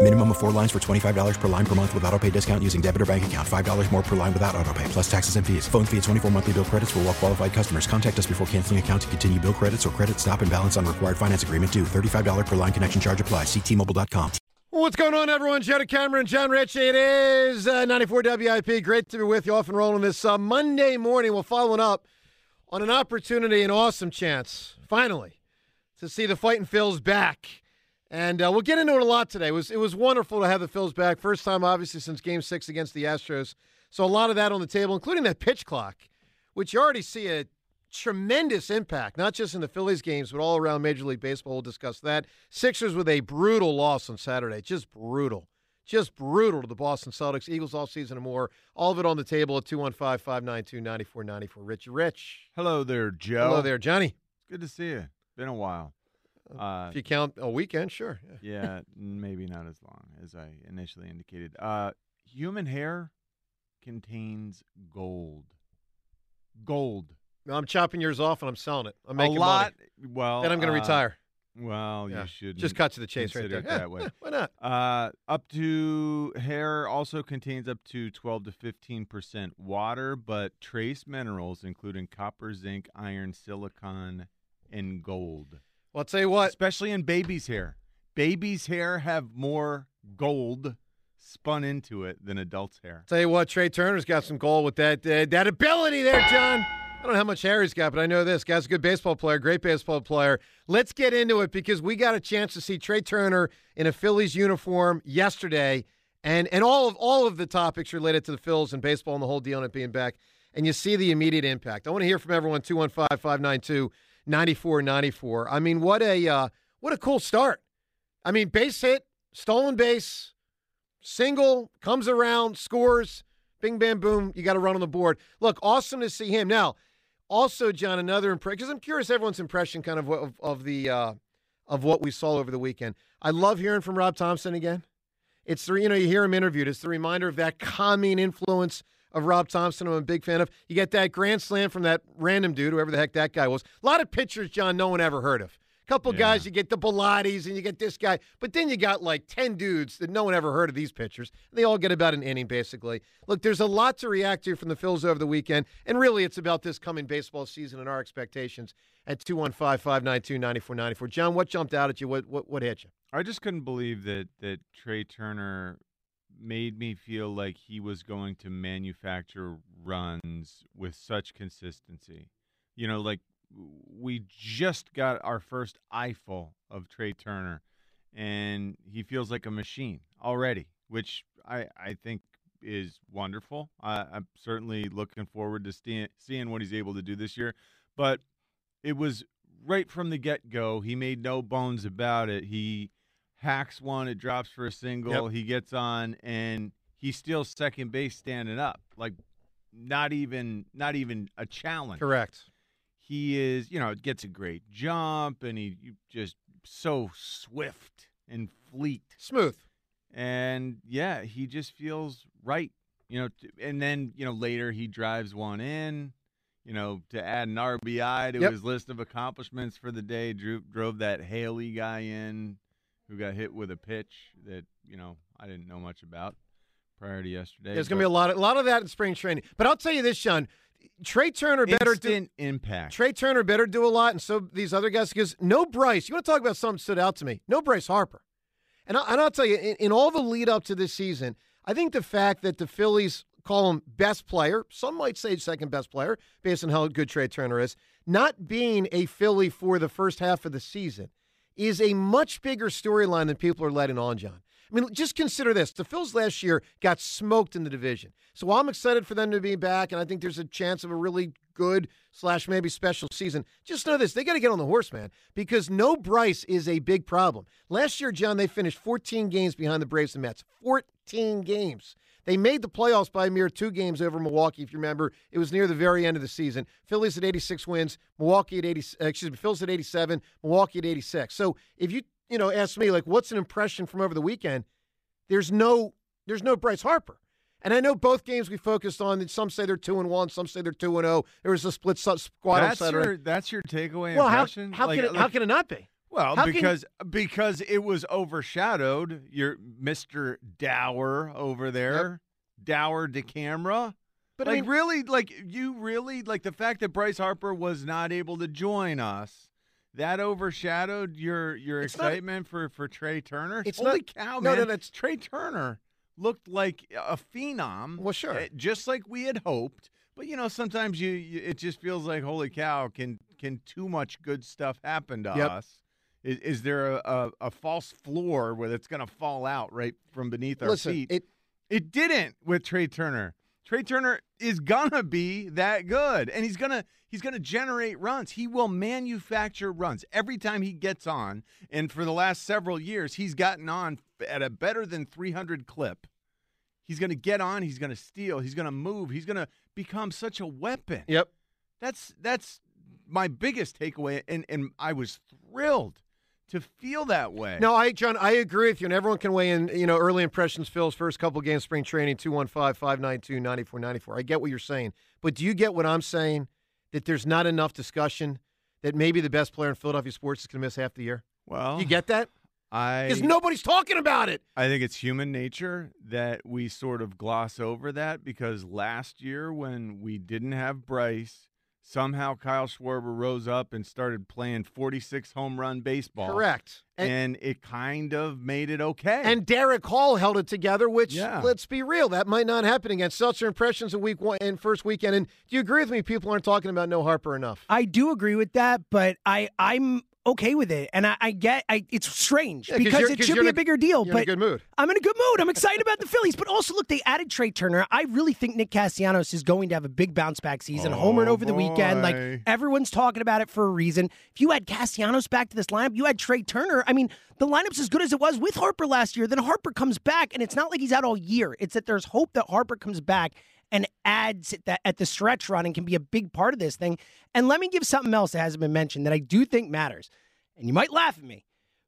Minimum of four lines for $25 per line per month with auto pay discount using debit or bank account. $5 more per line without auto pay, plus taxes and fees. Phone fee at 24 monthly bill credits for all well qualified customers. Contact us before canceling account to continue bill credits or credit stop and balance on required finance agreement due. $35 per line connection charge apply. Ctmobile.com. What's going on, everyone? Joe DeCamara, John Ritchie. It is uh, 94 WIP. Great to be with you off and rolling this uh, Monday morning. We're following up on an opportunity, an awesome chance, finally, to see the Fighting Phils back. And uh, we'll get into it a lot today. It was, it was wonderful to have the Phils back. First time, obviously, since game six against the Astros. So a lot of that on the table, including that pitch clock, which you already see a tremendous impact, not just in the Phillies games, but all around Major League Baseball. We'll discuss that. Sixers with a brutal loss on Saturday. Just brutal. Just brutal to the Boston Celtics. Eagles all season and more. All of it on the table at 215 592 9494. Rich, Rich. Hello there, Joe. Hello there, Johnny. Good to see you. Been a while. Uh, if you count a weekend, sure. Yeah. maybe not as long as I initially indicated. Uh, human hair contains gold. Gold. I'm chopping yours off and I'm selling it. I'm making a lot. Money. Well, then I'm going to uh, retire. Well, Yeah. you should Just cut to the chase right there. that Yeah, way. Why not? Uh, up to hair also contains up to 12 to 15 percent water, but trace minerals including copper, zinc, iron, silicon, and gold. Well, I'll tell you what. Especially in babies' hair. Babies' hair have more gold spun into it than adults' hair. Tell you what, Trey Turner's got some gold with that uh, that ability there, John. I don't know how much hair he's got, but I know this guy's a good baseball player, great baseball player. Let's get into it because we got a chance to see Trey Turner in a Phillies uniform yesterday, and and all of all of the topics related to the Phils and baseball and the whole deal and it being back. And you see the immediate impact. I want to hear from everyone. 215-592-9494. I mean, what a uh, what a cool start. I mean, base hit, stolen base, single, comes around, scores, bing, bam, boom. You got to run on the board. Look, awesome to see him. Now, also, John, another impression because I'm curious everyone's impression, kind of of, of the uh, of what we saw over the weekend. I love hearing from Rob Thomson again. It's the you know you hear him interviewed. It's the reminder of that calming influence of Rob Thomson. I'm a big fan of. You get that grand slam from that random dude, whoever the heck that guy was. A lot of pitchers, John, no one ever heard of. A couple Yeah. guys, you get the Bellattis and you get this guy, but then you got like ten dudes that no one ever heard of these pitchers. They all get about an inning, basically. Look, there's a lot to react to from the Phils over the weekend, and really, it's about this coming baseball season and our expectations at 215-592-9494. John, what jumped out at you? What what, what hit you? I just couldn't believe that that Trey Turner made me feel like he was going to manufacture runs with such consistency. You know, like we just got our first eyeful of Trey Turner, and he feels like a machine already, which I I think is wonderful. I, I'm certainly looking forward to seeing seeing what he's able to do this year, but it was right from the get go. He made no bones about it. He hacks one, it drops for a single. Yep. He gets on and he steals second base standing up. Like not even not even a challenge. Correct. He is, you know, gets a great jump and he just so swift and fleet. Smooth. And yeah, he just feels right. You know, and then, you know, later he drives one in, you know, to add an RBI to Yep. his list of accomplishments for the day. Drew, drove that Haley guy in. Who got hit with a pitch that you know I didn't know much about prior to yesterday. There's going to be a lot, of, a lot of that in spring training. But I'll tell you this, Sean. Trey Turner better do impact. Trey Turner better do a lot, and so these other guys. Because no Bryce. You want to talk about something that stood out to me? No Bryce Harper. And, I, and I'll tell you, in, in all the lead up to this season, I think the fact that the Phillies call him best player, some might say second best player, based on how good Trey Turner is, not being a Philly for the first half of the season is a much bigger storyline than people are letting on, John. I mean, just consider this. The Phils last year got smoked in the division. So I'm excited for them to be back, and I think there's a chance of a really good slash maybe special season, just know this. They got to get on the horse, man, because no Bryce is a big problem. Last year, John, they finished 14 games behind the Braves and Mets. 14 games. They made the playoffs by a mere two games over Milwaukee. If you remember, it was near the very end of the season. Phillies at 86 wins, Milwaukee at 80. Uh, excuse me, Phillies at 87, Milwaukee at 86. So if you you know ask me like, what's an impression from over the weekend? There's no there's no Bryce Harper. And I know both games we focused on. Some say they're two and one. Some say they're two and zero. There was a split squad. That's your that's your takeaway well, how, impression. how Like- can it, how can it not be? Well, How can- because because it was overshadowed. Your Mister Dower over there, Dower DeCamara. But I mean- really, like you really like the fact that Bryce Harper was not able to join us. That overshadowed your your It's not- excitement for for Trey Turner. It's Holy not- cow, no, man! no, that's- Trey Turner looked like a phenom. Well, sure. eh, just like we had hoped. But you know, sometimes you, you it just feels like holy cow, can can too much good stuff happen to Yep. us? Is, is there a, a, a false floor where it's going to fall out right from beneath our Listen, feet? it It didn't with Trey Turner. Trey Turner is gonna be that good, and he's gonna he's gonna generate runs. He will manufacture runs every time he gets on. And for the last several years, he's gotten on at a better than 300 clip. He's gonna get on. He's gonna steal. He's gonna move. He's gonna become such a weapon. yep. That's that's my biggest takeaway, and and I was thrilled to feel that way. No, I, John, I agree with you, and everyone can weigh in. You know, early impressions, Phil's first couple games, spring training, 215 592 9494. I get what you're saying, but do you get what I'm saying? That there's not enough discussion that maybe the best player in Philadelphia sports is going to miss half the year? well, You get that? I Because nobody's talking about it. I think it's human nature that we sort of gloss over that because last year when we didn't have Bryce, somehow Kyle Schwarber rose up and started playing 46 home run baseball. Correct. And, And, it kind of made it okay. and Darick Hall held it together, which, Yeah. let's be real, that might not happen again. Seltzer impressions in week one and first weekend. And do you agree with me? People aren't talking about no Harper enough. I do agree with that, but I I'm okay with it, and I, I get I it's strange Yeah, 'cause because it should be in a bigger deal. You're but in a good mood. I'm in a good mood. I'm excited about the Phillies, but also look, they added Trey Turner. I really think Nick Castellanos is going to have a big bounce back season, homered Oh, over the weekend. Like everyone's talking about it for a reason. If you had Castellanos back to this lineup, you had Trey Turner. I mean, the lineup's as good as it was with Harper last year. Then Harper comes back, and it's not like he's out all year. It's that there's hope that Harper comes back and adds at that at the stretch run and can be a big part of this thing. And let me give something else that hasn't been mentioned that I do think matters. And you might laugh at me,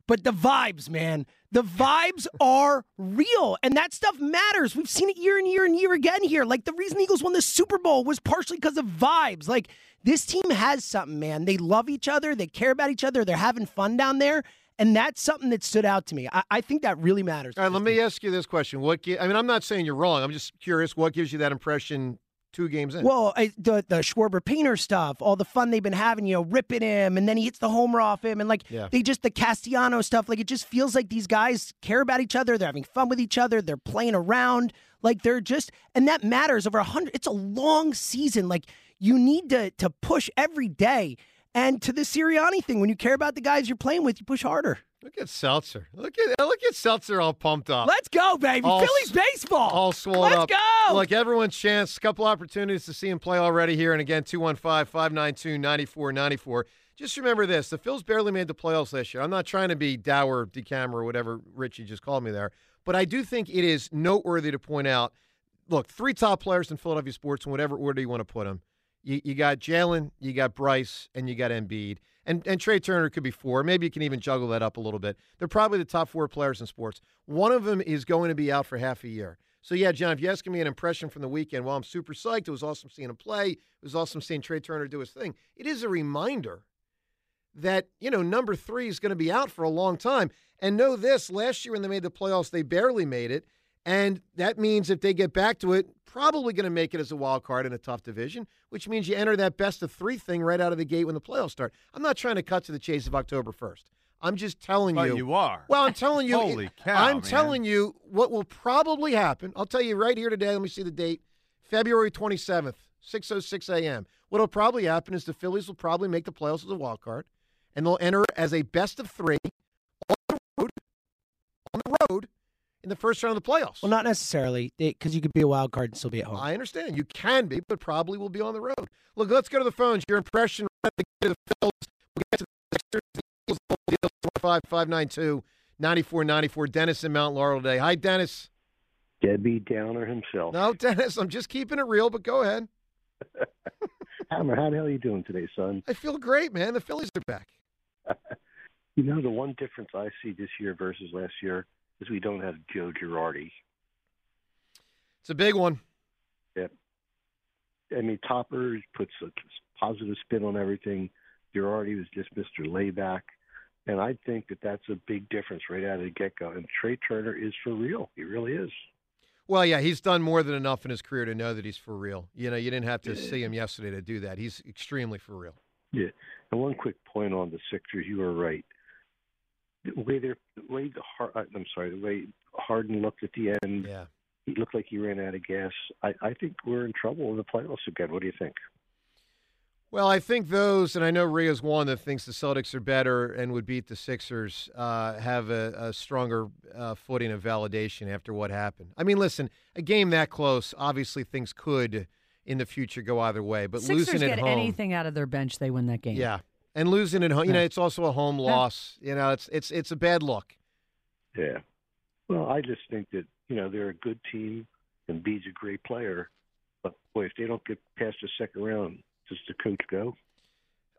but the vibes, man. The vibes are real, and that stuff matters. We've seen it year and year and year again here. Like the reason the Eagles won the Super Bowl was partially because of vibes. Like this team has something, man. They love each other, they care about each other, they're having fun down there. And that's something that stood out to me. I, I think that really matters. All right, let me ask you this question. What? I mean, I'm not saying you're wrong. I'm just curious. What gives you that impression two games in? Well, I, the the Schwarber Painter stuff, all the fun they've been having, you know, ripping him, and then he hits the homer off him, and like Yeah. they just the Castellano stuff. Like it just feels like these guys care about each other. They're having fun with each other. They're playing around. Like they're just, and that matters over a hundred. It's a long season. Like you need to to push every day. And to the Sirianni thing, when you care about the guys you're playing with, you push harder. look at Seltzer. Look at look at Seltzer all pumped up. Let's go, baby! All Phillies baseball. all swollen Let's up. go. Look, everyone's chance. Couple opportunities to see him play already here. And again, 215-592-9494. Just remember this. The Phils barely made the playoffs last year. I'm not trying to be dour, DeCamara, or whatever Richie just called me there. But I do think it is noteworthy to point out, look, three top players in Philadelphia sports in whatever order you want to put them. You, you got Jalen, you got Bryce, and you got Embiid. And, and Trey Turner could be four. Maybe you can even juggle that up a little bit. They're probably the top four players in sports. One of them is going to be out for half a year. So, yeah, John, if you're asking me an impression from the weekend, well, I'm super psyched. It was awesome seeing him play. It was awesome seeing Trey Turner do his thing. It is a reminder that, you know, number three is going to be out for a long time. And know this last year when they made the playoffs, they barely made it. And that means if they get back to it, probably going to make it as a wild card in a tough division, which means you enter that best of three thing right out of the gate when the playoffs start. I'm not trying to cut to the chase of October 1st. I'm just telling But you. you are. Well, I'm telling you. Holy cow, I'm man. telling you what will probably happen. I'll tell you right here today. Let me see the date. February 27th, 6:06 a.m. What'll probably happen is the Phillies will probably make the playoffs as a wild card, and they'll enter as a best of three on the road. On the road in the first round of the playoffs. Well, not necessarily, because you could be a wild card and still be at home. I understand. You can be, but probably will be on the road. Look, let's go to the phones. Your impression of the Phillies. We'll get to the Sixers, the Eagles, the Eagles, 9494. Dennis in Mount Laurel today. Hi, Dennis. Debbie Downer himself. No, Dennis, I'm just keeping it real, but go ahead. Hammer, how the hell are you doing today, son? I feel great, man. The Phillies are back. You know, the one difference I see this year versus last year is we don't have Joe Girardi. It's a big one. Yep. I mean, Topper puts a positive spin on everything. Girardi was just Mr. Layback. And I think that that's a big difference right out of the get go. And Trey Turner is for real. He really is. Well, yeah, he's done more than enough in his career to know that he's for real. You know, you didn't have to see him yesterday to do that. He's extremely for real. Yeah. And one quick point on the Sixers, you were right. The way they're, the way the Har- uh, I'm sorry, the way Harden looked at the end, Yeah. he looked like he ran out of gas. I, I think we're in trouble in the playoffs again. What do you think? Well, I think those, and I know Rhea's one that thinks the Celtics are better and would beat the Sixers, uh, have a, a stronger uh, footing of validation after what happened. I mean, listen, a game that close, obviously things could in the future go either way, but Sixers losing get at home, anything out of their bench, they win that game. yeah, and losing at home, you know, it's also a home loss. You know, it's it's it's a bad look. Yeah. Well, I just think that you know they're a good team, and B's a great player. But boy, if they don't get past the second round, does the coach go?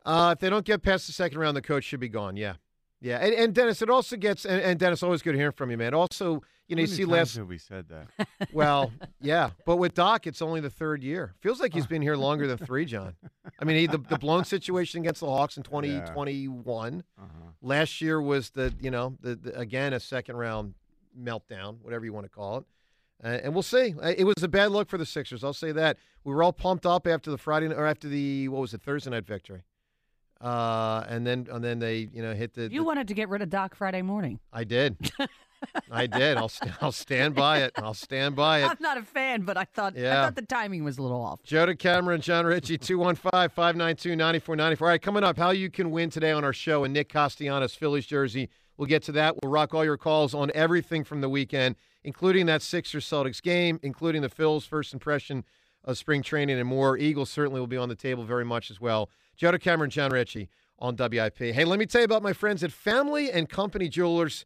Uh, if they don't get past the second round, the coach should be gone. Yeah, yeah, and, and Dennis, it also gets, and, and Dennis, always good hearing from you, man. Also, you know, you see last we said that? Well, yeah, but with Doc, it's only the third year. Feels like he's been here longer than three, John. I mean, he, the the blown situation against the Hawks in twenty twenty one. Uh-huh. Last year was the you know the, the again a second round meltdown, whatever you want to call it. Uh, and we'll see. It was a bad look for the Sixers. I'll say that. We were all pumped up after the Friday or after the what was it Thursday night victory, uh, and then and then they you know hit the. You wanted to get rid of Doc Friday morning. I did. I did. I'll st- I'll stand by it. I'll stand by it. I'm not a fan, but I thought I thought the timing was a little off. Joe DeCamara, John Ritchie, 215 592 9494. All right, coming up, how you can win today on our show and Nick Castellanos, Phillies jersey. We'll get to that. We'll rock all your calls on everything from the weekend, including that Sixers Celtics game, including the Phil's first impression of spring training and more. Eagles certainly will be on the table very much as well. Joe DeCamara, John Ritchie on WIP. Hey, let me tell you about my friends at Family and Company Jewelers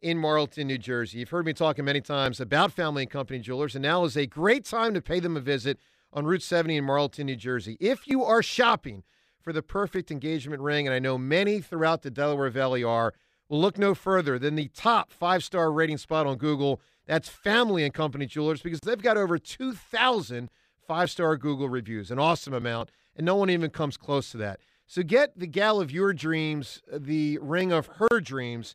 in Marlton, New Jersey. You've heard me talking many times about Family and Company Jewelers, and now is a great time to pay them a visit on Route 70 in Marlton, New Jersey. If you are shopping for the perfect engagement ring, and I know many throughout the Delaware Valley are, well, look no further than the top five star rating spot on Google. That's Family and Company Jewelers because they've got over 2,000 five star Google reviews, an awesome amount, and no one even comes close to that. So get the gal of your dreams, the ring of her dreams,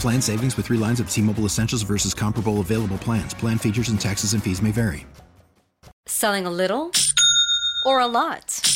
Plan savings with three lines of T Mobile Essentials versus comparable available plans. Plan features and taxes and fees may vary. Selling a little or a lot?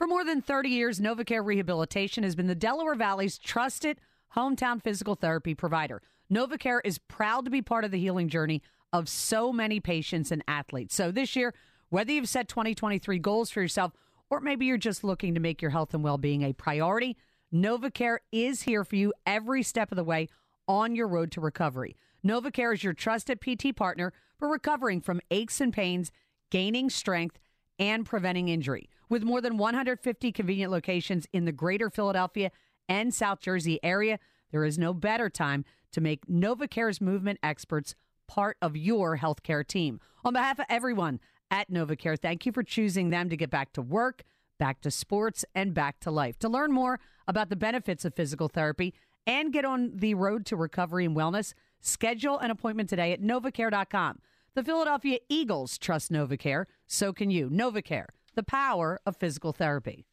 For more than 30 years, NovaCare Rehabilitation has been the Delaware Valley's trusted hometown physical therapy provider. NovaCare is proud to be part of the healing journey of so many patients and athletes. So this year, whether you've set 2023 goals for yourself or maybe you're just looking to make your health and well-being a priority, NovaCare is here for you every step of the way on your road to recovery. NovaCare is your trusted PT partner for recovering from aches and pains, gaining strength, and preventing injury. With more than 150 convenient locations in the greater Philadelphia and South Jersey area, there is no better time to make NovaCare's movement experts part of your healthcare team. On behalf of everyone at NovaCare, thank you for choosing them to get back to work, back to sports, and back to life. To learn more about the benefits of physical therapy and get on the road to recovery and wellness, schedule an appointment today at novacare.com. The Philadelphia Eagles trust NovaCare, so can you. NovaCare the power of physical therapy.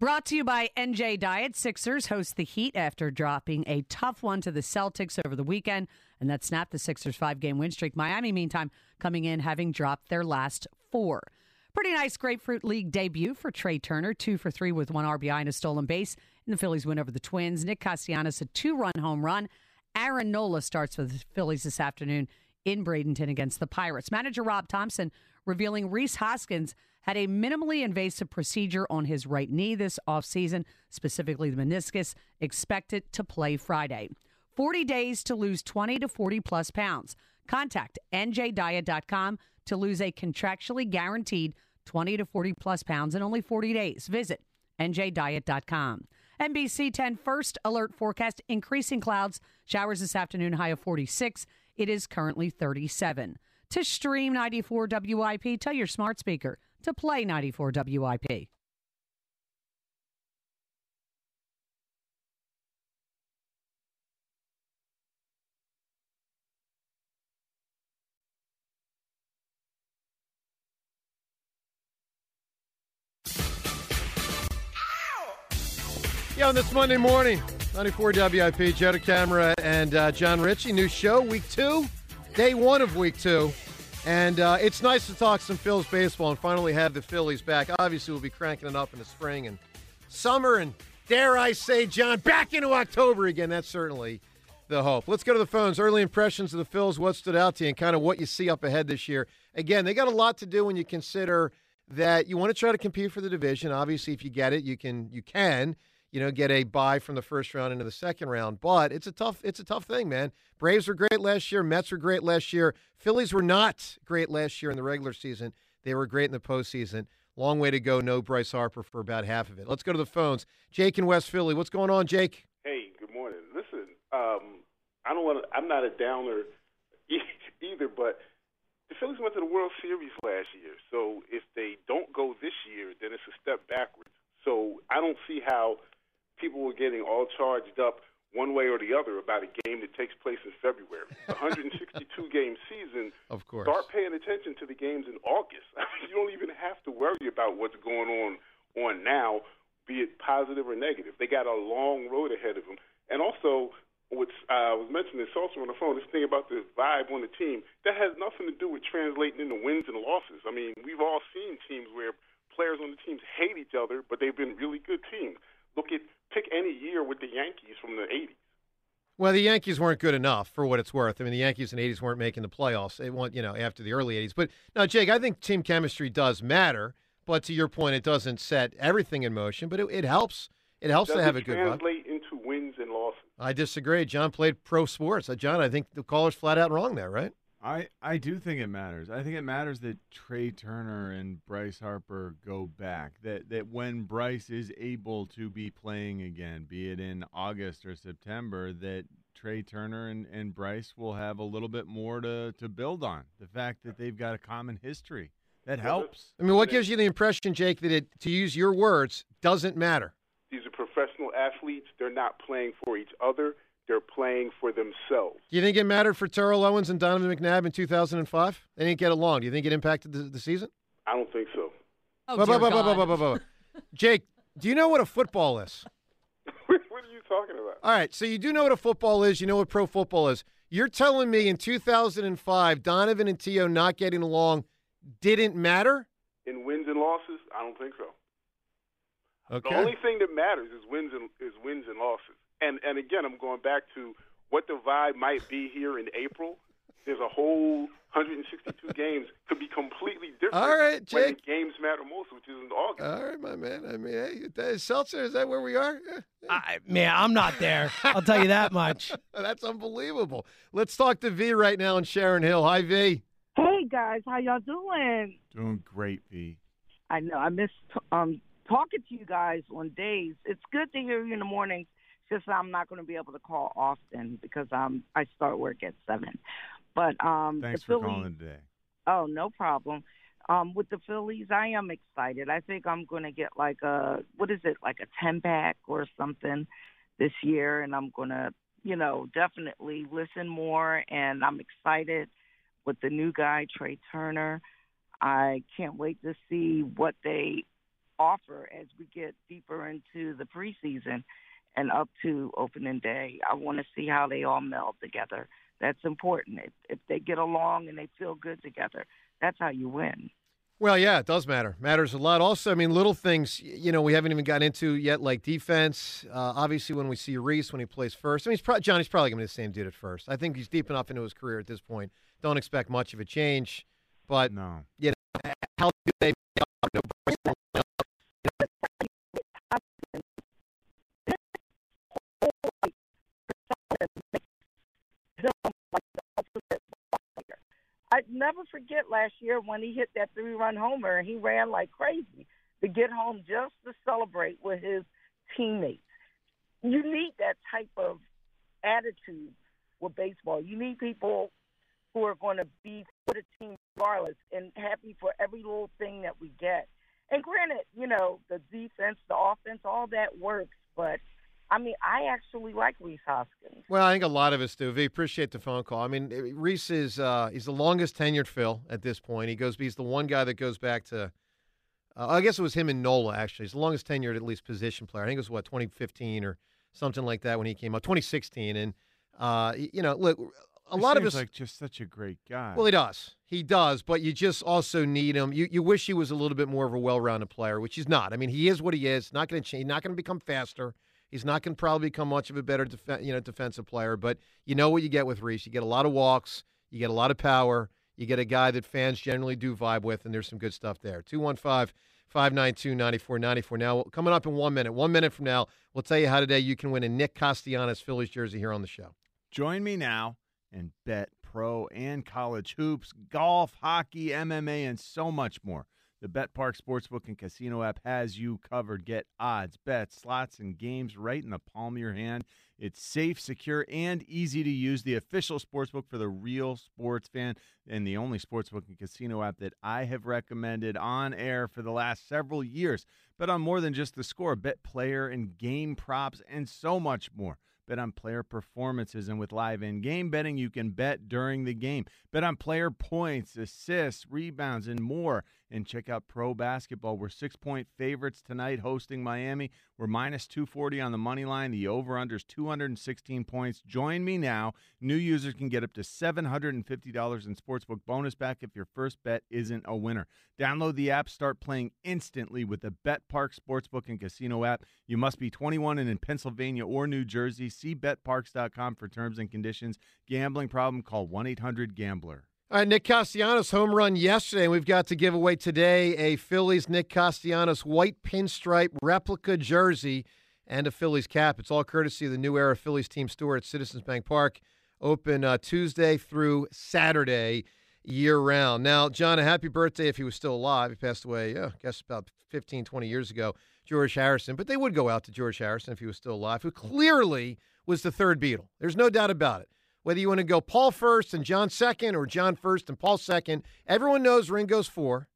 Brought to you by NJ Diet. Sixers host the Heat after dropping a tough one to the Celtics over the weekend, and that snapped the Sixers' five game win streak. Miami, meantime, coming in having dropped their last four. Pretty nice Grapefruit League debut for Trey Turner, two for three with one RBI and a stolen base. And the Phillies win over the Twins. Nick Castellanos, a two run home run. Aaron Nola starts for the Phillies this afternoon in Bradenton against the Pirates. Manager Rob Thomson revealing Rhys Hoskins had a minimally invasive procedure on his right knee this offseason, specifically the meniscus, expected to play Friday. 40 days to lose 20 to 40 plus pounds. Contact njdiet.com to lose a contractually guaranteed 20 to 40 plus pounds in only 40 days. Visit njdiet.com. NBC 10 first alert forecast increasing clouds, showers this afternoon, high of 46. It is currently 37. To stream 94 WIP, tell your smart speaker to play 94 WIP. On this Monday morning, 94 WIP, Joe DeCamara and uh, John Ritchie. New show, week two, day one of week two. And uh, it's nice to talk some Phillies baseball and finally have the Phillies back. Obviously, we'll be cranking it up in the spring and summer, and dare I say, John, back into October again. That's certainly the hope. Let's go to the phones. Early impressions of the Phils, what stood out to you, and kind of what you see up ahead this year. Again, they got a lot to do when you consider that you want to try to compete for the division. Obviously, if you get it, you can. You can you know, get a buy from the first round into the second round. But it's a tough, it's a tough thing, man. Braves were great last year. Mets were great last year. Phillies were not great last year in the regular season. They were great in the postseason. Long way to go. No Bryce Harper for about half of it. Let's go to the phones. Jake in West Philly. What's going on, Jake? Hey, good morning. Listen, um, I don't want. I'm not a downer either, but the Phillies went to the World Series last year. So if they don't go this year, then it's a step backwards. So I don't see how people were getting all charged up one way or the other about a game that takes place in February. The 162 game season. Of course. Start paying attention to the games in August. you don't even have to worry about what's going on on now, be it positive or negative. They got a long road ahead of them. And also, what uh, was mentioned this also on the phone, this thing about the vibe on the team, that has nothing to do with translating into wins and losses. I mean, we've all seen teams where players on the teams hate each other, but they've been really good teams. Look at pick any year with the Yankees from the 80s. Well, the Yankees weren't good enough for what it's worth. I mean, the Yankees in the 80s weren't making the playoffs. They want, you know, after the early 80s. But now, Jake, I think team chemistry does matter. But to your point, it doesn't set everything in motion, but it, it helps. It helps Does to have a good vibe. translate into wins and losses. I disagree. John played pro sports. Uh, John, I think the caller's flat out wrong there, right? I, I do think it matters. I think it matters that Trey Turner and Bryce Harper go back. That that when Bryce is able to be playing again, be it in August or September, that Trey Turner and, and Bryce will have a little bit more to, to build on. The fact that they've got a common history. That helps. I mean, what gives you the impression, Jake, that it, to use your words, doesn't matter? These are professional athletes. They're not playing for each other. They're playing for themselves. Do you think it mattered for Terrell Owens and Donovan McNabb in 2005? They didn't get along. Do you think it impacted the, the season? I don't think so. Oh, Bah, bah, bah. Jake, do you know what a football is? what are you talking about? All right, so you do know what a football is. You know what pro football is. You're telling me in 2005, Donovan and T.O. not getting along didn't matter? In wins and losses, I don't think so. Okay. The only thing that matters is wins and is wins and losses. And and again, I'm going back to what the vibe might be here in April. There's a whole 162 games could be completely different. All right, when the Jake. games matter most, which is in August. All right, my man. I mean, hey, that is Seltzer, is that where we are? Yeah. I, man, I'm not there. I'll tell you that much. That's unbelievable. Let's talk to V right now in Sharon Hill. Hi, V. Hey guys, how y'all doing? Doing great, V. I know I miss um talking to you guys on days. It's good to hear you in the mornings. Just I'm not going to be able to call often because um I start work at seven. But um Thanks for Phillies, calling today. Oh, no problem. Um, with the Phillies, I am excited. I think I'm going to get like a what is it, like a ten pack or something this year, and I'm going to, you know, definitely listen more. And I'm excited with the new guy Trey Turner. I can't wait to see what they offer as we get deeper into the preseason and up to opening day. I want to see how they all meld together. That's important. If, if they get along and they feel good together, that's how you win. Well, yeah, it does matter. Matters a lot. Also, I mean, little things, you know, we haven't even gotten into yet, like defense. Uh, obviously, when we see Rhys when he plays first, I mean, he's pro- Johnny's probably going to be the same dude at first. I think he's deep enough into his career at this point. Don't expect much of a change. But, no. you I'd never forget last year when he hit that three run homer and he ran like crazy to get home just to celebrate with his teammates. You need that type of attitude with baseball. You need people who are going to be for the team regardless and happy for every little thing that we get. And granted, you know, the defense, the offense, all that works, but I mean, I actually like Rhys Hoskins. Well, I think a lot of us do. We appreciate the phone call. I mean, Rhys is uh, he's the longest tenured Phil at this point. He goes, he's the one guy that goes back to. Uh, I guess it was him and Nola actually. He's the longest tenured, at least position player. I think it was what 2015 or something like that when he came out. 2016, and uh, you know, look, a He lot of us. like just such a great guy. Well, he does. He does, but you just also need him. You you wish he was a little bit more of a well-rounded player, which he's not. I mean, he is what he is. Not going to change. Not going to become faster. He's not going to probably become much of a better def- you know defensive player. But you know what you get with Rhys. You get a lot of walks. You get a lot of power. You get a guy that fans generally do vibe with, and there's some good stuff there. 215 592 9494. Now, coming up in one minute, one minute from now, we'll tell you how today you can win a Nick Castellanos Phillies jersey here on the show. Join me now and bet pro and college hoops, golf, hockey, MMA, and so much more. The betPARX Sportsbook and Casino app has you covered. Get odds, bets, slots, and games right in the palm of your hand. It's safe, secure, and easy to use. The official sportsbook for the real sports fan and the only sportsbook and casino app that I have recommended on air for the last several years. Bet on more than just the score, bet player and game props, and so much more. Bet on player performances, and with live in game betting, you can bet during the game. Bet on player points, assists, rebounds, and more. And check out pro basketball. We're six point favorites tonight hosting Miami. We're minus 240 on the money line. The over under is 216 points. Join me now. New users can get up to $750 in sportsbook bonus back if your first bet isn't a winner. Download the app, start playing instantly with the betPARX Sportsbook and Casino app. You must be 21 and in Pennsylvania or New Jersey. See betparx.com for terms and conditions. Gambling problem? Call 1 800 Gambler. All right, Nick Castellanos home run yesterday, and we've got to give away today a Phillies Nick Castellanos white pinstripe replica jersey and a Phillies cap. It's all courtesy of the New Era Phillies team store at Citizens Bank Park, open uh, Tuesday through Saturday year round. Now, John, a happy birthday if he was still alive. He passed away, yeah, I guess about 15, 20 years ago, George Harrison. But they would go out to George Harrison if he was still alive, who clearly was the third Beatle. There's no doubt about it. Whether you want to go Paul first and John second or John first and Paul second, everyone knows Ringo's four.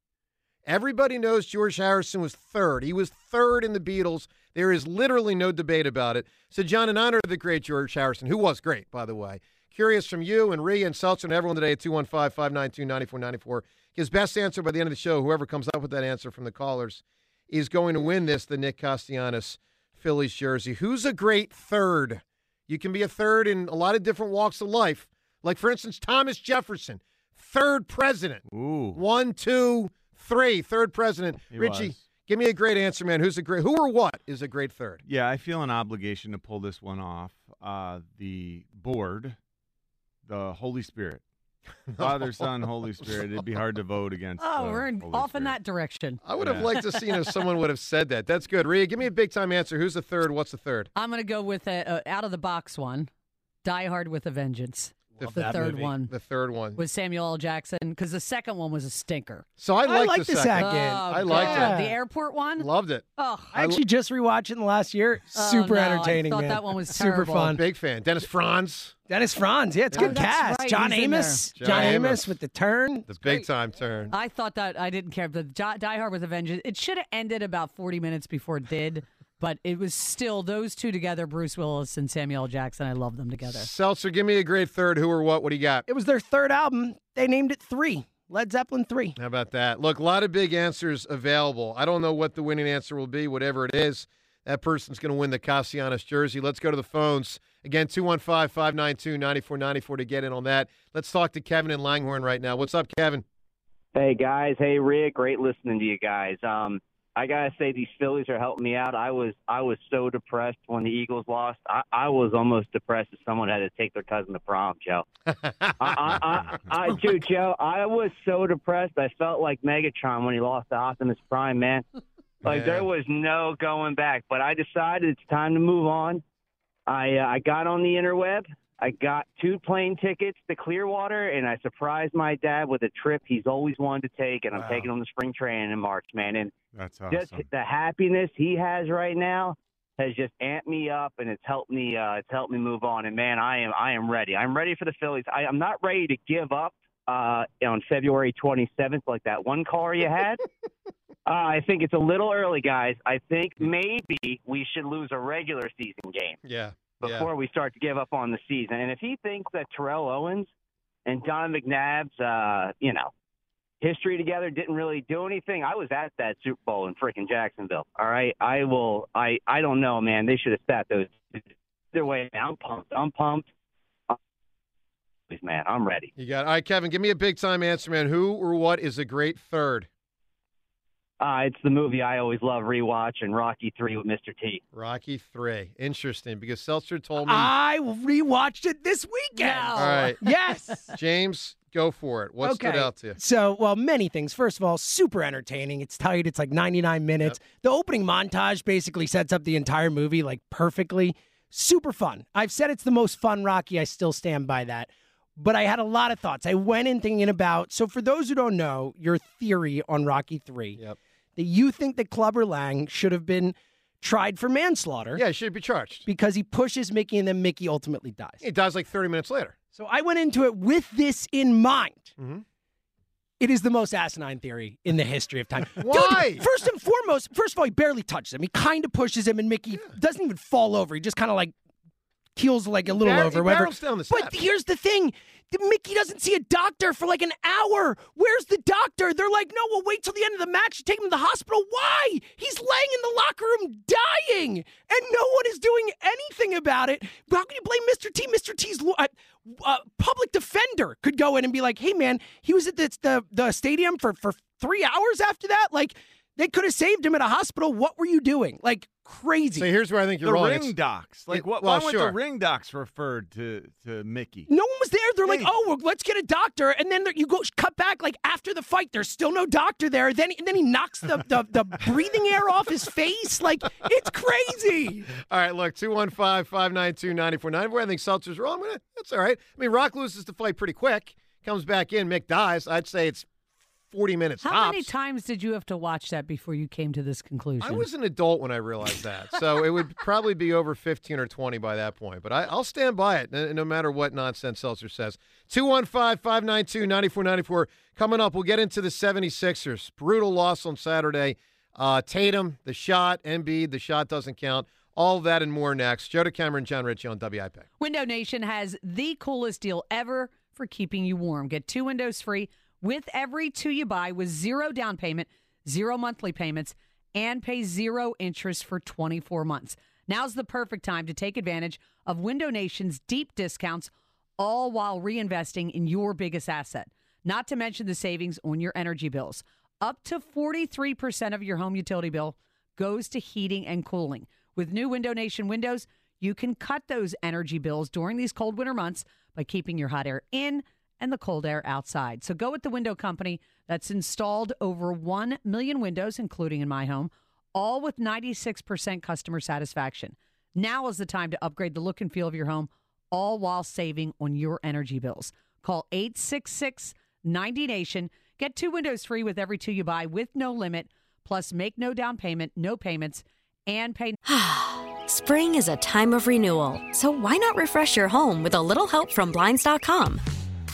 Everybody knows George Harrison was third. He was third in the Beatles. There is literally no debate about it. So, John, in honor of the great George Harrison, who was great, by the way, curious from you and Rhea and Seltzer and everyone today at 215 592 9494. His best answer by the end of the show, whoever comes up with that answer from the callers, is going to win this, the Nick Castellanos Phillies jersey. Who's a great third? You can be a third in a lot of different walks of life. Like, for instance, Thomas Jefferson, third president. Ooh. One, two, three, third president. He Richie, was. give me a great answer, man. Who's a great, who or what is a great third? Yeah, I feel an obligation to pull this one off. Uh, the board, the Holy Spirit. Father, Son, Holy Spirit. It'd be hard to vote against. Oh, the we're in, Holy off in that direction. I would have liked to seen if someone would have said that. That's good. Rhea, give me a big time answer. Who's the third? What's the third? I'm going to go with a, a out of the box one. Die Hard with a Vengeance. Love the that third movie. one The third one. with Samuel L. Jackson because the second one was a stinker. So I I liked the the second. second. I Oh, liked God. it. The airport one. Loved it. Oh, I actually just rewatched it in the last year. Oh, Super no, I entertaining, thought man. that one was super fun. Big fan. Dennis Franz, Dennis Franz, yeah, it's a Oh, good cast. right, John he's Amos, there. John John Amos Amos. with the turn. the big time turn. I thought that I didn't care. The Die Die Hard with a Vengeance. It should have ended about 40 minutes before it did, but it was still those two together, Bruce Willis and Samuel L. Jackson. I love them together. Seltzer, give me a great third. Who or what? What do you got? It was their third album. They named it Three. Led Zeppelin Three. How about that? Look, a lot of big answers available. I don't know what the winning answer will be, whatever it is. That person's going to win the Castellanos jersey. Let's go to the phones. Again, 215 592 9494 to get in on that. Let's talk to Kevin in Langhorne right now. What's up, Kevin? Hey guys, hey Rick, great listening to you guys. Um, I gotta say these Phillies are helping me out. I was I was so depressed when the Eagles lost. I, I was almost depressed if someone had to take their cousin to prom, Joe. I, I, I, I, dude, Joe, I was so depressed. I felt like Megatron when he lost to Optimus Prime, man. Like Yeah. there was no going back. But I decided it's time to move on. I uh, I got on the interweb. I got two plane tickets to Clearwater, and I surprised my dad with a trip he's always wanted to take, and I'm Wow. taking him to spring training in March, man. And That's just the happiness he has right now has just amped me up, and it's helped me. Uh, it's helped me move on. And man, I am I am ready. I'm ready for the Phillies. I, I'm not ready to give up uh, on February 27th like that one caller you had. Uh, I think it's a little early, guys. I think maybe we should lose a regular season game Yeah. Before we start to give up on the season. And if he thinks that Terrell Owens and Don McNabb's, uh, you know, history together didn't really do anything, I was at that Super Bowl in freaking Jacksonville. All right, I will. I I don't know, man. They should have sat those. Either way, I'm pumped. I'm pumped. Please, man, I'm ready. You got it. All right, Kevin, give me a big time answer, man. Who or what is a great third? Uh, it's the movie I always love rewatch and Rocky Three with Mr. T. Rocky 3. Interesting because Seltzer told me. I rewatched it this weekend. All right. Yes. James, go for it. What stood out to you? So, well, many things. First of all, super entertaining. It's tight. It's like 99 minutes. The opening montage basically sets up the entire movie like perfectly. Super fun. I've said it's the most fun Rocky. I still stand by that. but I had a lot of thoughts. I went in thinking about. So, for those who don't know, your theory on Rocky Three, Yep. That you think that Clubber Lang should have been tried for manslaughter. Yeah, he should be charged because he pushes Mickey and then Mickey ultimately dies. He dies like 30 minutes later. So I went into it with this in mind. Mhm. It is the most asinine theory in the history of time. Why? Dude, first and foremost, first of all, he barely touches him. He kind of pushes him, and Mickey doesn't even fall over. He just kind of like keels like a little Bar- over. whatever. but here's the thing. Mickey doesn't see a doctor for like an hour. Where's the doctor? They're like, no, we'll wait till the end of the match to take him to the hospital. Why? He's laying in the locker room dying, and no one is doing anything about it. How can you blame Mr. T? Mr. T's uh, uh, public defender could go in and be like, hey, man, he was at the, the, the stadium for, for three hours after that. Like, they could have saved him at a hospital. What were you doing? Like, crazy. So here's where I think you're the wrong. ring It's- docs. Like it- what? well, why weren't the ring docs referred to to Mickey? No one was there. They're like, "Oh, well, let's get a doctor," and then you go cut back like after the fight. There's still no doctor there. Then and then he knocks the, the the breathing air off his face. Like it's crazy. All right, look, 215 592 9494. I think Seltzer's wrong. That's all right. I mean, Rock loses the fight pretty quick, comes back in, Mick dies. I'd say it's 40 minutes How tops. many times did you have to watch that before you came to this conclusion? I was an adult when I realized that. So it would probably be over 15 or 20 by that point. But I, I'll stand by it, no, no matter what nonsense Seltzer says. 215 592 9494. Coming up, we'll get into the 76ers. Brutal loss on Saturday. Uh, Tatum, the shot, Embiid, the shot doesn't count. All that and more next. Joe DeCamara and John Ritchie on WIP. Window Nation has the coolest deal ever for keeping you warm. Get two windows free with every two you buy with zero down payment, zero monthly payments, and pay zero interest for 24 months. Now's the perfect time to take advantage of Window Nation's deep discounts, all while reinvesting in your biggest asset. Not to mention the savings on your energy bills. Up to 43% of your home utility bill goes to heating and cooling. With new Window Nation windows, you can cut those energy bills during these cold winter months by keeping your hot air in and the cold air outside. So go with the window company that's installed over 1 million windows, including in my home, all with 96% customer satisfaction. Now is the time to upgrade the look and feel of your home, all while saving on your energy bills. Call 866 90 Nation. Get two windows free with every two you buy with no limit. Plus, make no down payment, no payments, and pay. Spring is a time of renewal, so why not refresh your home with a little help from Blinds.com?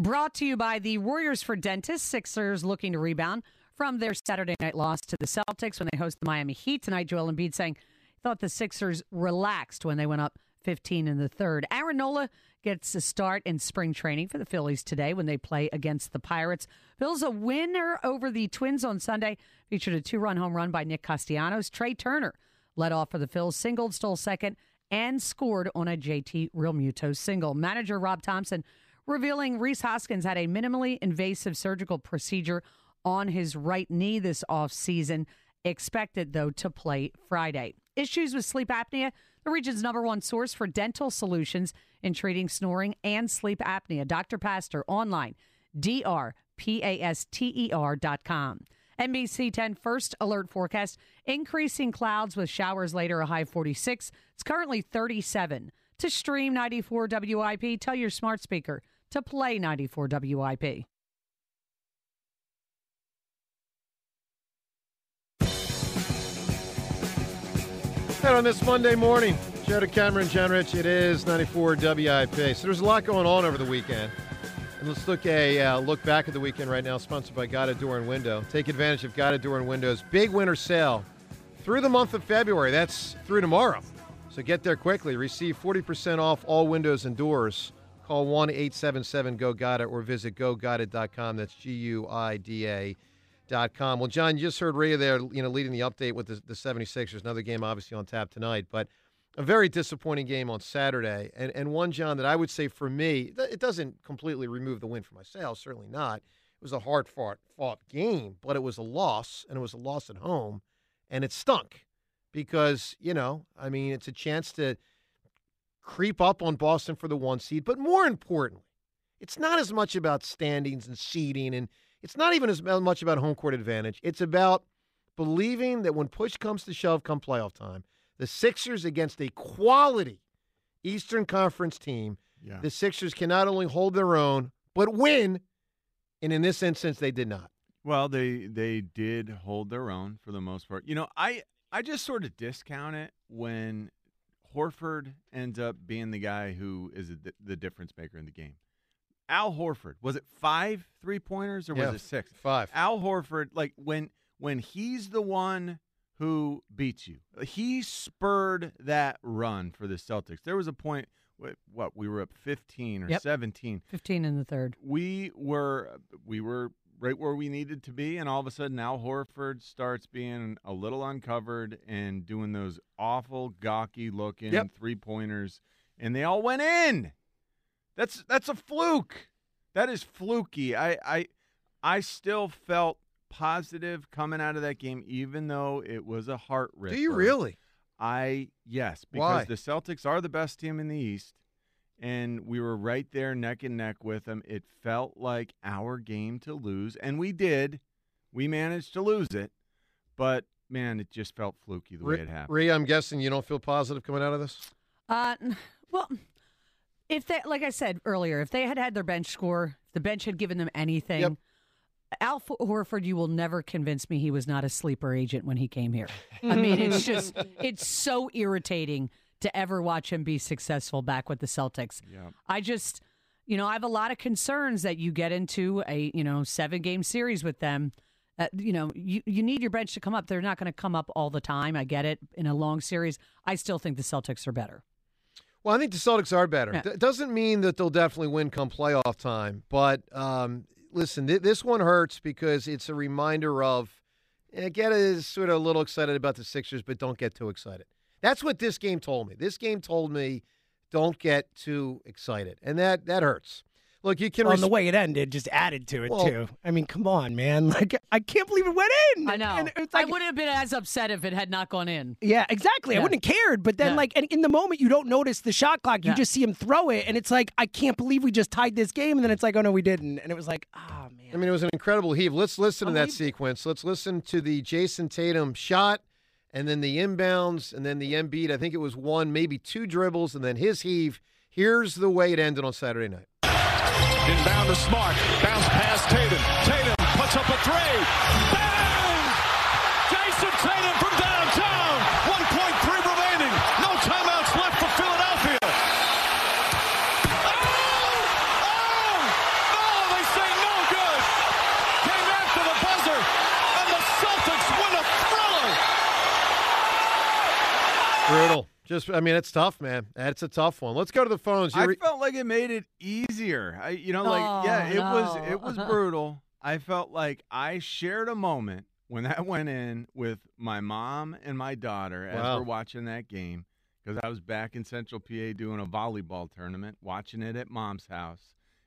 Brought to you by the Warriors for Dentists. Sixers looking to rebound from their Saturday night loss to the Celtics when they host the Miami Heat tonight. Joel Embiid saying thought the Sixers relaxed when they went up 15 in the third. Aaron Nola gets a start in spring training for the Phillies today when they play against the Pirates. Phil's a winner over the Twins on Sunday. Featured a two-run home run by Nick Castellanos. Trea Turner led off for the Phils, singled, stole second, and scored on a JT Realmuto single. Manager Rob Thomson revealing Rhys Hoskins had a minimally invasive surgical procedure on his right knee this offseason. Expected, though, to play Friday. Issues with sleep apnea, the region's number one source for dental solutions in treating snoring and sleep apnea. Dr. Pastor online, D-R-P-A-S-T-E-R dot. NBC 10 first alert forecast increasing clouds with showers later, a high 46. It's currently 37. To stream 94 WIP, tell your smart speaker to play 94 WIP. And on this Monday morning, Joe DeCamara, Jenrich, it is 94 WIP. So there's a lot going on over the weekend. And let's look a uh, look back at the weekend right now, sponsored by Guida Door and Window. Take advantage of Guida Door and Window's big winter sale through the month of February. That's through tomorrow. So get there quickly. Receive 40% off all windows and doors. Call 1 877 GO GUIDA or visit goguida.com. That's G U I D A. Dot com. Well, John, you just heard Rhea there, you know, leading the update with the, the 76ers. Another game, obviously, on tap tonight, but a very disappointing game on Saturday. And, and one, John, that I would say for me, it doesn't completely remove the win for myself, certainly not. It was a hard fought, fought game, but it was a loss, and it was a loss at home, and it stunk because, you know, I mean, it's a chance to creep up on Boston for the one seed, but more importantly, it's not as much about standings and seeding and it's not even as much about home court advantage. It's about believing that when push comes to shove come playoff time, the Sixers against a quality Eastern Conference team, Yeah. the Sixers can not only hold their own, but win. And in this instance, they did not. Well, they they did hold their own for the most part. You know, I I just sort of discount it when Horford ends up being the guy who is a, the difference maker in the game. Al Horford was it five three pointers or Yeah, was it six? Five. Al Horford, like when when he's the one who beats you, he spurred that run for the Celtics. There was a point, what, what we were up fifteen or Yep. seventeen. 15 in the third. We were we were right where we needed to be, and all of a sudden Al Horford starts being a little uncovered and doing those awful gawky looking Yep. three pointers, and they all went in. That's that's a fluke. That is fluky. I I I still felt positive coming out of that game, even though it was a heart ripper. Do you really? I yes, because Why? the Celtics are the best team in the East, and we were right there neck and neck with them. It felt like our game to lose, and we did. We managed to lose it, but man, it just felt fluky the way it happened. Rhea, I'm guessing you don't feel positive coming out of this? Uh, well, if they, like I said earlier, if they had had their bench score, if the bench had given them anything, Yep. Al Horford, you will never convince me he was not a sleeper agent when he came here. I mean, it's just, it's so irritating to ever watch him be successful back with the Celtics. Yeah. I just, you know, I have a lot of concerns that you get into a, you know, seven game series with them. Uh, you know, you, you need your bench to come up. They're not going to come up all the time. I get it. In a long series, I still think the Celtics are better. Well, I think the Celtics are better. Yeah. Th- doesn't mean that they'll definitely win come playoff time, but um, listen, th- this one hurts because it's a reminder of eh, get is sort of a little excited about the Sixers, but don't get too excited. That's what this game told me. This game told me don't get too excited, and that that hurts. Look, you can on res- the way it ended, just added to it Well- too. I mean, come on, man! Like, I can't believe it went in. I know. And it's I wouldn't have been as upset if it had not gone in. yeah, exactly. I wouldn't have cared. But then, Yeah. like, and in the moment, you don't notice the shot clock. You Yeah. just see him throw it, and it's like, I can't believe we just tied this game. And then it's like, oh no, we didn't. And it was like, ah, man. I mean, it was an incredible heave. Let's listen to that sequence. Let's listen to the Jayson Tatum shot, and then the inbounds, and then the Embiid. I think it was one, maybe two dribbles, and then his heave. Here's the way it ended on Saturday night. Inbound to Smart. Bounce Tatum. Tatum puts up a three. Jayson Tatum from downtown. 1.3 remaining. No timeouts left for Philadelphia. Oh! Oh! Brutal. Just, I mean, it's tough, man. That's a tough one. Let's go to the phones. I You're- felt like it made it easier. I, you know, like Oh, yeah, it was it was brutal. I felt like I shared a moment when that went in with my mom and my daughter as Wow. we're watching that game because I was back in Central PA doing a volleyball tournament, watching it at mom's house.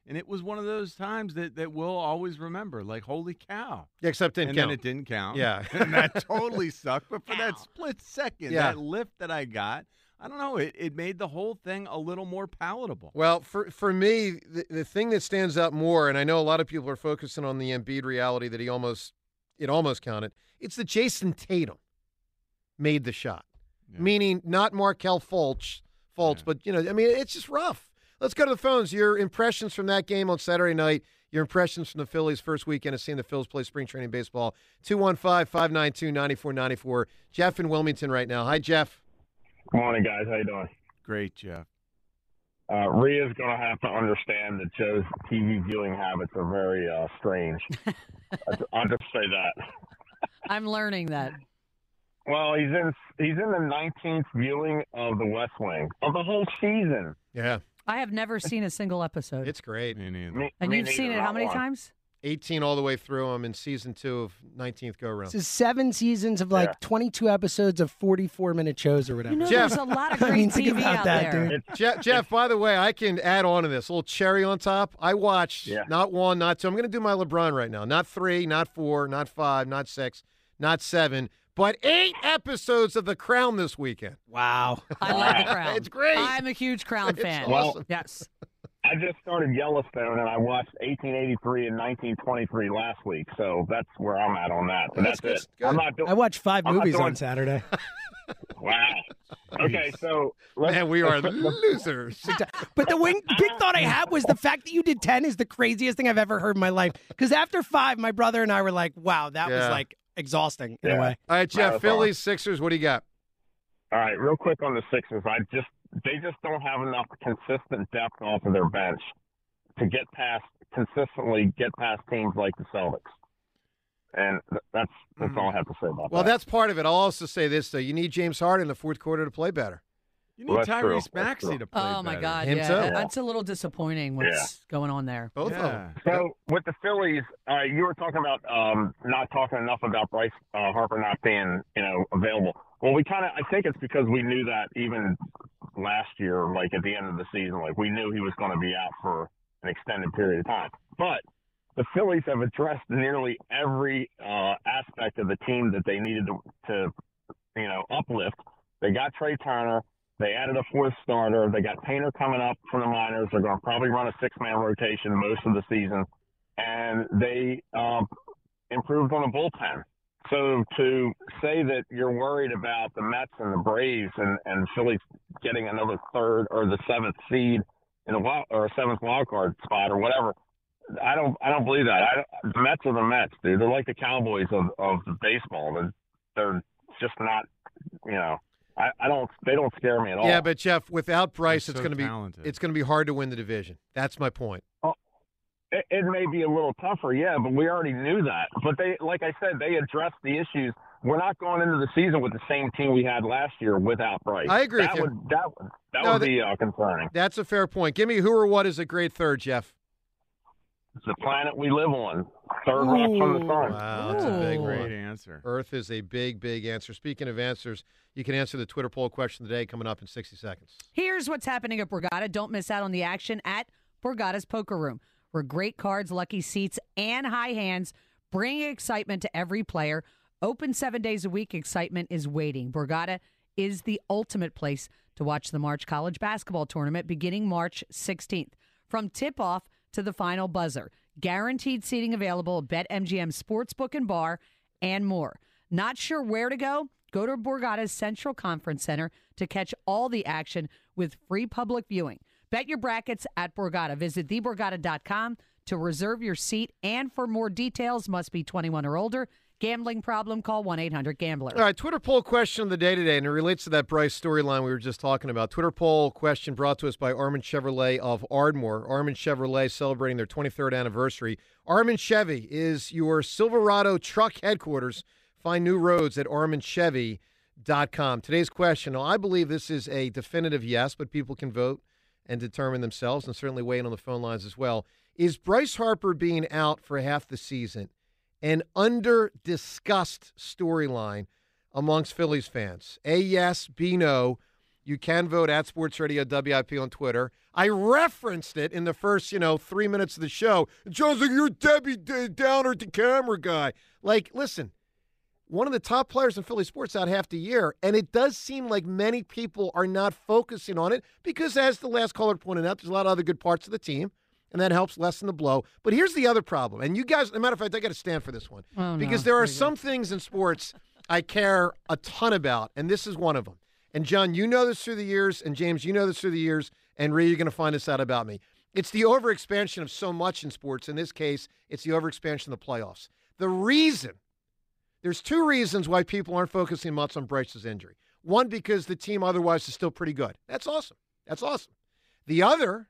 And it was one of those times that, that we'll always remember, like, holy cow. Yeah, except didn't and count. then it didn't count. Yeah. and that totally sucked. But for that split second, Yeah. that lift that I got, I don't know, it, it made the whole thing a little more palatable. Well, for for me, the, the thing that stands out more, and I know a lot of people are focusing on the Embiid reality that he almost it almost counted. It's that Jayson Tatum made the shot, meaning not Markelle Fultz, Fultz, but you know, I mean, it's just rough. Let's go to the phones. Your impressions from that game on Saturday night. Your impressions from the Phillies' first weekend of seeing the Phillies play spring training baseball. 215 592 9494. Jeff in Wilmington right now. Hi, Jeff. Good morning, guys. How you doing? Great, Jeff. Uh, Rhea's going to have to understand that Joe's TV viewing habits are very uh, strange. I'll- I'll just say that. I'm learning that. Well, he's in he's in the 19th viewing of The West Wing of the whole season. Yeah. I have never seen a single episode. It's great. Me neither. Me- and me you've seen it how many one. times? 18 all the way through. I'm in season two of 19th go round. This is seven seasons of like 22 episodes of 44 minute shows or whatever. You know, Jeff- there's a lot of I great mean, think TV about out that, there. dude. Jeff, Jeff, by the way, I can add on to this. A little cherry on top. I watched Yeah. not one, not two. I'm going to do my LeBron right now. Not three, not four, not five, not six, not seven, but eight episodes of The Crown this weekend. Wow. I love the Crown. It's great. I'm a huge Crown It's fan. awesome. Yes. I just started Yellowstone and I watched 1883 and 1923 last week, so that's where I'm at on that. So That's that's, good. it. I'm not doing. I watched 5 I'm movies doing- on Saturday. Wow. Okay, so let's, Man, we are let's- losers. But the wing, big thought I had was the fact that you did 10 is the craziest thing I've ever heard in my life. Because after five, my brother and I were like, wow, that was like exhausting in Yeah. a way. All right, Jeff, Marathon. Phillies, Sixers, what do you got? All right, real quick on the Sixers. I just they just don't have enough consistent depth off of their bench to get past consistently get past teams like the Celtics. And th- that's that's mm-hmm. all I have to say about Well, that. Well, that's part of it. I'll also say this, though. You need James Harden in the fourth quarter to play better. You need that's true. Tyrese That's Maxey true. to play Oh my better. God, Him yeah, too. that's a little disappointing. What's going on there? Both of Yeah. them. So with the Phillies, uh, you were talking about um, not talking enough about Bryce uh, Harper not being, you know, available. Well, we kind of, I think it's because we knew that even last year, like at the end of the season, like we knew he was going to be out for an extended period of time. But the Phillies have addressed nearly every uh, aspect of the team that they needed to, to, you know, uplift. They got Trea Turner. They added a fourth starter. They got Painter coming up from the minors. They're going to probably run a six-man rotation most of the season, and they um, improved on the bullpen. So to say that you're worried about the Mets and the Braves and and Phillies getting another third or the seventh seed in a wild or a seventh wild card spot or whatever, I don't I don't believe that. I the Mets are the Mets, dude. They're like the Cowboys of of baseball. They're, they're just not, you know. I, I don't. They don't scare me at all. Yeah, but Jeff, without Bryce, They're it's so going to be it's going to be hard to win the division. That's my point. It, it may be a little tougher, yeah, but we already knew that. But they, like I said, they addressed the issues. We're not going into the season with the same team we had last year without Bryce. I agree That with you. would that would that No, would that- be uh, concerning. That's a fair point. Give me who or what is a great third, Jeff. It's the planet we live on. Third rock from the sun. Wow, that's a big Ooh. Great answer. Earth is a big, big answer. Speaking of answers, you can answer the Twitter poll question today coming up in 60 seconds. Here's what's happening at Borgata. Don't miss out on the action at Borgata's Poker Room, where great cards, lucky seats, and high hands bring excitement to every player. Open seven days a week, excitement is waiting. Borgata is the ultimate place to watch the March College Basketball Tournament beginning March 16th. From tip off to the final buzzer, guaranteed seating available at BetMGM Sportsbook and Bar, and more. Not sure where to go? Go to Borgata's Central Conference Center to catch all the action with free public viewing. Bet your brackets at Borgata. Visit theborgata.com to reserve your seat and for more details must be 21 or older. Gambling problem call 1-800-GAMBLER. All right, Twitter poll question of the day today, and it relates to that Bryce storyline we were just talking about. Twitter poll question brought to us by Armin Chevrolet of Ardmore. Armin Chevrolet celebrating their 23rd anniversary. Armin Chevy is your Silverado truck headquarters. Find new roads at com. Today's question, I believe this is a definitive yes, but people can vote and determine themselves and certainly weigh in on the phone lines as well. Is Bryce Harper being out for half the season an under discussed storyline amongst Phillies fans? A yes, B no. You can vote at Sports Radio WIP on Twitter. I referenced it in the first, you know, three minutes of the show. Joe's like, you're Debbie D- Downer the camera guy. Like, listen, one of the top players in Philly sports out half the year, and it does seem like many people are not focusing on it because, as the last caller pointed out, there's a lot of other good parts of the team, and that helps lessen the blow. But here's the other problem, and you guys, as a matter of fact, I got to stand for this one Oh, no. because there are some things in sports I care a ton about, and this is one of them. And John, you know this through the years, and James, you know this through the years, and Rhea, you're going to find this out about me. It's the overexpansion of so much in sports. In this case, it's the overexpansion of the playoffs. The reason there's two reasons why people aren't focusing much on Bryce's injury. One, because the team otherwise is still pretty good. That's awesome. That's awesome. The other,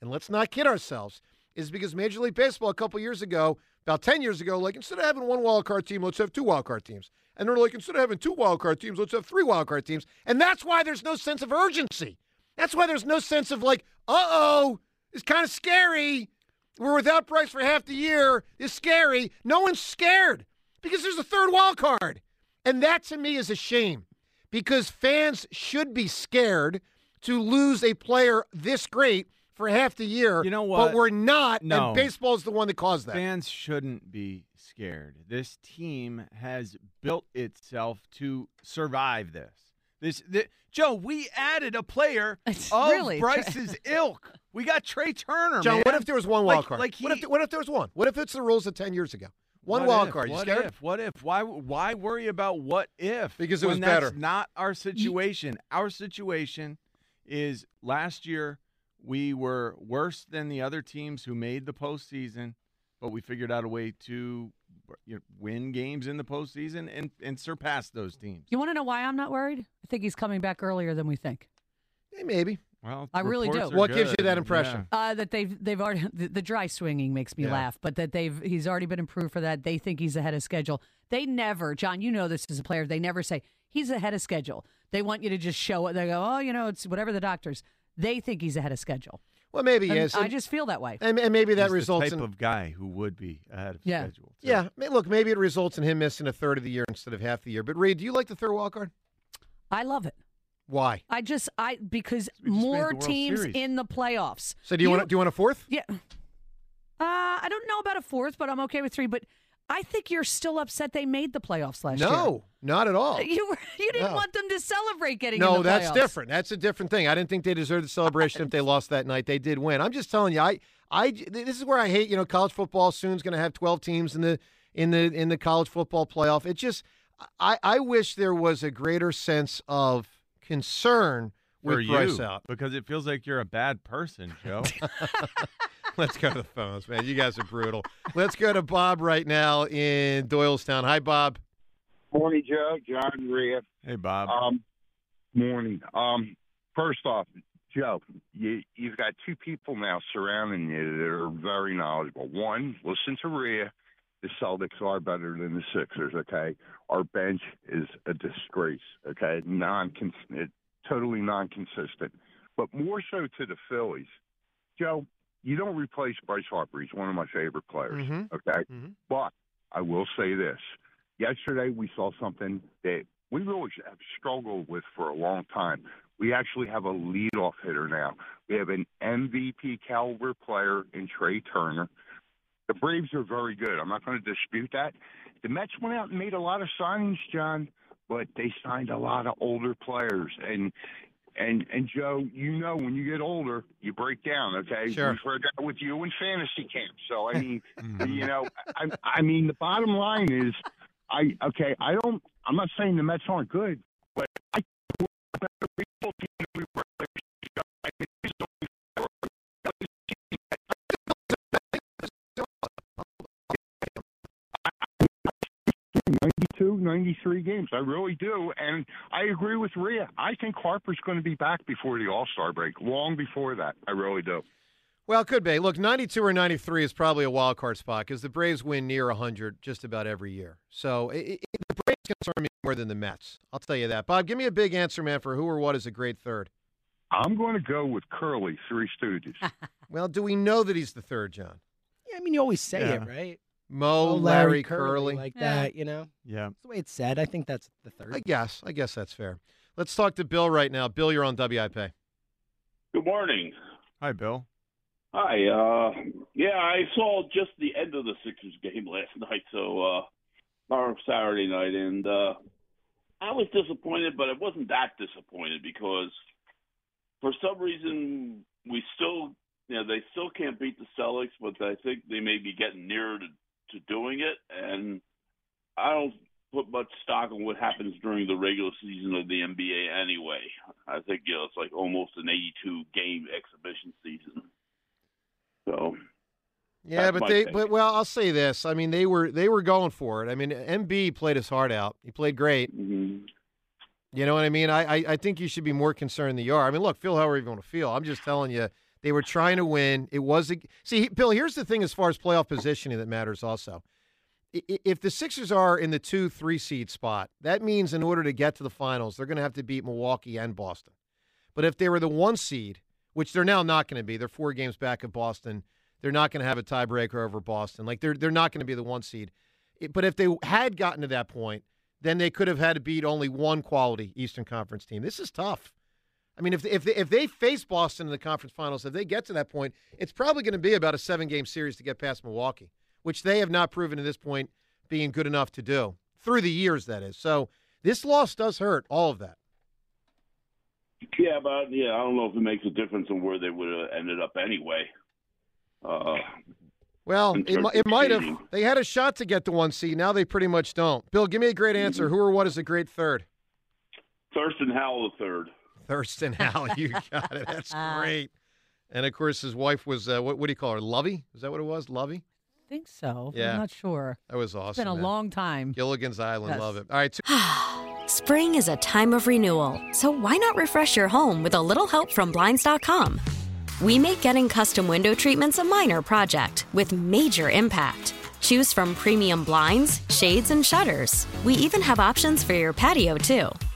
and let's not kid ourselves, is because Major League Baseball a couple years ago, about 10 years ago, like instead of having one wild card team, let's have two wild card teams. And they're like, instead of having two wild card teams, let's have three wild card teams. And that's why there's no sense of urgency. That's why there's no sense of like, uh oh, it's kind of scary. We're without Bryce for half the year. It's scary. No one's scared because there's a third wild card. And that to me is a shame because fans should be scared to lose a player this great for half the year. You know what? But we're not, No. and baseball's the one that caused that. Fans shouldn't be scared. This team has built itself to survive this. This, thi- Joe, we added a player of really- Bryce's ilk. We got Trea Turner. Joe, man. what if there was one wild Like- card? Like he, what, if, what if there was one? What if it's the rules of 10 years ago? One What wild if? card. You what scared? if? What if? Why? Why worry about what if? Because it when was that's better. Not our situation. Our situation is last year we were worse than the other teams who made the postseason, but we figured out a way to you know, win games in the postseason and and surpass those teams. You want to know why I'm not worried? I think he's coming back earlier than we think. Hey, maybe. Well, I really do. reports are What gives you that impression? Uh, that they've they've already the, the dry swinging makes me Yeah. laugh, but that they've he's already been approved for that. They think he's ahead of schedule. They never, John, you know this as a player. They never say he's ahead of schedule. They want you to just show it. They go, oh, you know, it's whatever the doctors. They think he's ahead of schedule. Well, maybe he And is. I And- just feel that way. And, and maybe that He's results the type in of guy who would be ahead of Yeah. schedule. too. Yeah, ma- look, maybe it results in him missing a third of the year instead of half the year. But Reed, do you like the third wild card? I love it. Why? I just I because made the more World teams Series. in the playoffs. So do you, want do you want a fourth? Yeah. Uh, I don't know about a fourth, but I'm okay with three. But I think you're still upset they made the playoffs last year. No, not at all. You were you didn't No. want them to celebrate getting in No, the that's playoffs. different. That's a different thing. I didn't think they deserved the celebration if they lost that night. They did win. I'm just telling you, I, I, this is where I hate. You know, college football soon's going to have 12 teams in the in the in the college football playoff. It just, I, I wish there was a greater sense of concern For with Bryce you, out. because it feels like you're a bad person, Joe. Let's go to the phones, man. You guys are brutal. Let's go to Bob right now in Doylestown. Hi, Bob. Morning, Joe. John Rhea. Hey, Bob. Um, morning. Um, first off, Joe, you, you've got two people now surrounding you that are very knowledgeable. One, listen to Rhea. The Celtics are better than the Sixers. Okay, our bench is a disgrace. Okay, non totally non-consistent. But more so to the Phillies, Joe. You don't replace Bryce Harper. He's one of my favorite players. Mhm. Okay, but I will say this: yesterday we saw something that we really have struggled with for a long time. We actually have a leadoff hitter now. We have an MVP caliber player in Trea Turner. The Braves are very good. I'm not going to dispute that. The Mets went out and made a lot of signings, John, but they signed a lot of older players. And and and Joe, you know, when you get older, you break down. Okay, Sure. We've heard that with you in fantasy camp. So I mean, mm-hmm. you know, I, I mean, the bottom line is, I okay, I don't. I'm not saying the Mets aren't good, but I Ninety-two, ninety-three games. I really do. And I agree with Rhea. I think Harper's going to be back before the All Star break, long before that. I really do. Well, it could be. Look, 92 or 93 is probably a wild card spot because the Braves win near 100 just about every year. So i i the Braves concern me more than the Mets. I'll tell you that. Bob, give me a big answer, man, for who or what is a great third. I'm going to go with Curly, Three Stooges. well, do we know that he's the third, John? Yeah, I mean, you always say Yeah. it, right? Moe, Oh, Larry, Curly. like Yeah. that, you know? Yeah. That's the way it's said. I think that's the third. I guess. I guess that's fair. Let's talk to Bill right now. Bill, you're on WIP. Good morning. Hi, Bill. Hi. Uh, yeah, I saw just the end of the Sixers game last night, so uh, or Saturday night, and uh, I was disappointed, but I wasn't that disappointed because for some reason we still, you know, they still can't beat the Celtics, but I think they may be getting nearer to, to doing it, and I don't put much stock on what happens during the regular season of the NBA anyway. I think you know it's like almost an 82 game exhibition season. So Yeah, but they take. but well, I'll say this. I mean, they were they were going for it. I mean, Embiid played his heart out. He played great. Mm-hmm. You know what I mean? I, I I think you should be more concerned than you are. I mean, look, feel however you want to feel. I'm just telling you, they were trying to win. It was a, see, Bill. Here's the thing: as far as playoff positioning, that matters also. If the Sixers are in the two three seed spot, that means in order to get to the finals, they're going to have to beat Milwaukee and Boston. But if they were the one seed, which they're now not going to be, they're four games back of Boston. They're not going to have a tiebreaker over Boston. Like they're they're not going to be the one seed. But if they had gotten to that point, then they could have had to beat only one quality Eastern Conference team. This is tough. I mean, if if they, if they face Boston in the conference finals, if they get to that point, it's probably going to be about a seven game series to get past Milwaukee, which they have not proven to this point being good enough to do through the years. That is. So this loss does hurt all of that. yeah, but yeah, I don't know if it makes a difference in where they would have ended up anyway. Uh, Well, it, terms mi- of it might have. They had a shot to get the one seed. Now they pretty much don't. Bill, give me a great answer. Who or what is a great third? Thurston Howell the third. Thurston Howell. You got it. That's great. And of course, his wife was uh, what? What do you call her? Lovey? Is that what it was? Lovey? I think so. Yeah. I'm not sure. That was awesome. It's been a man. long time. Gilligan's Island. Yes. Love it. All right. two- Spring is a time of renewal, so why not refresh your home with a little help from Blinds.com? We make getting custom window treatments a minor project with major impact. Choose from premium blinds, shades, and shutters. We even have options for your patio, too.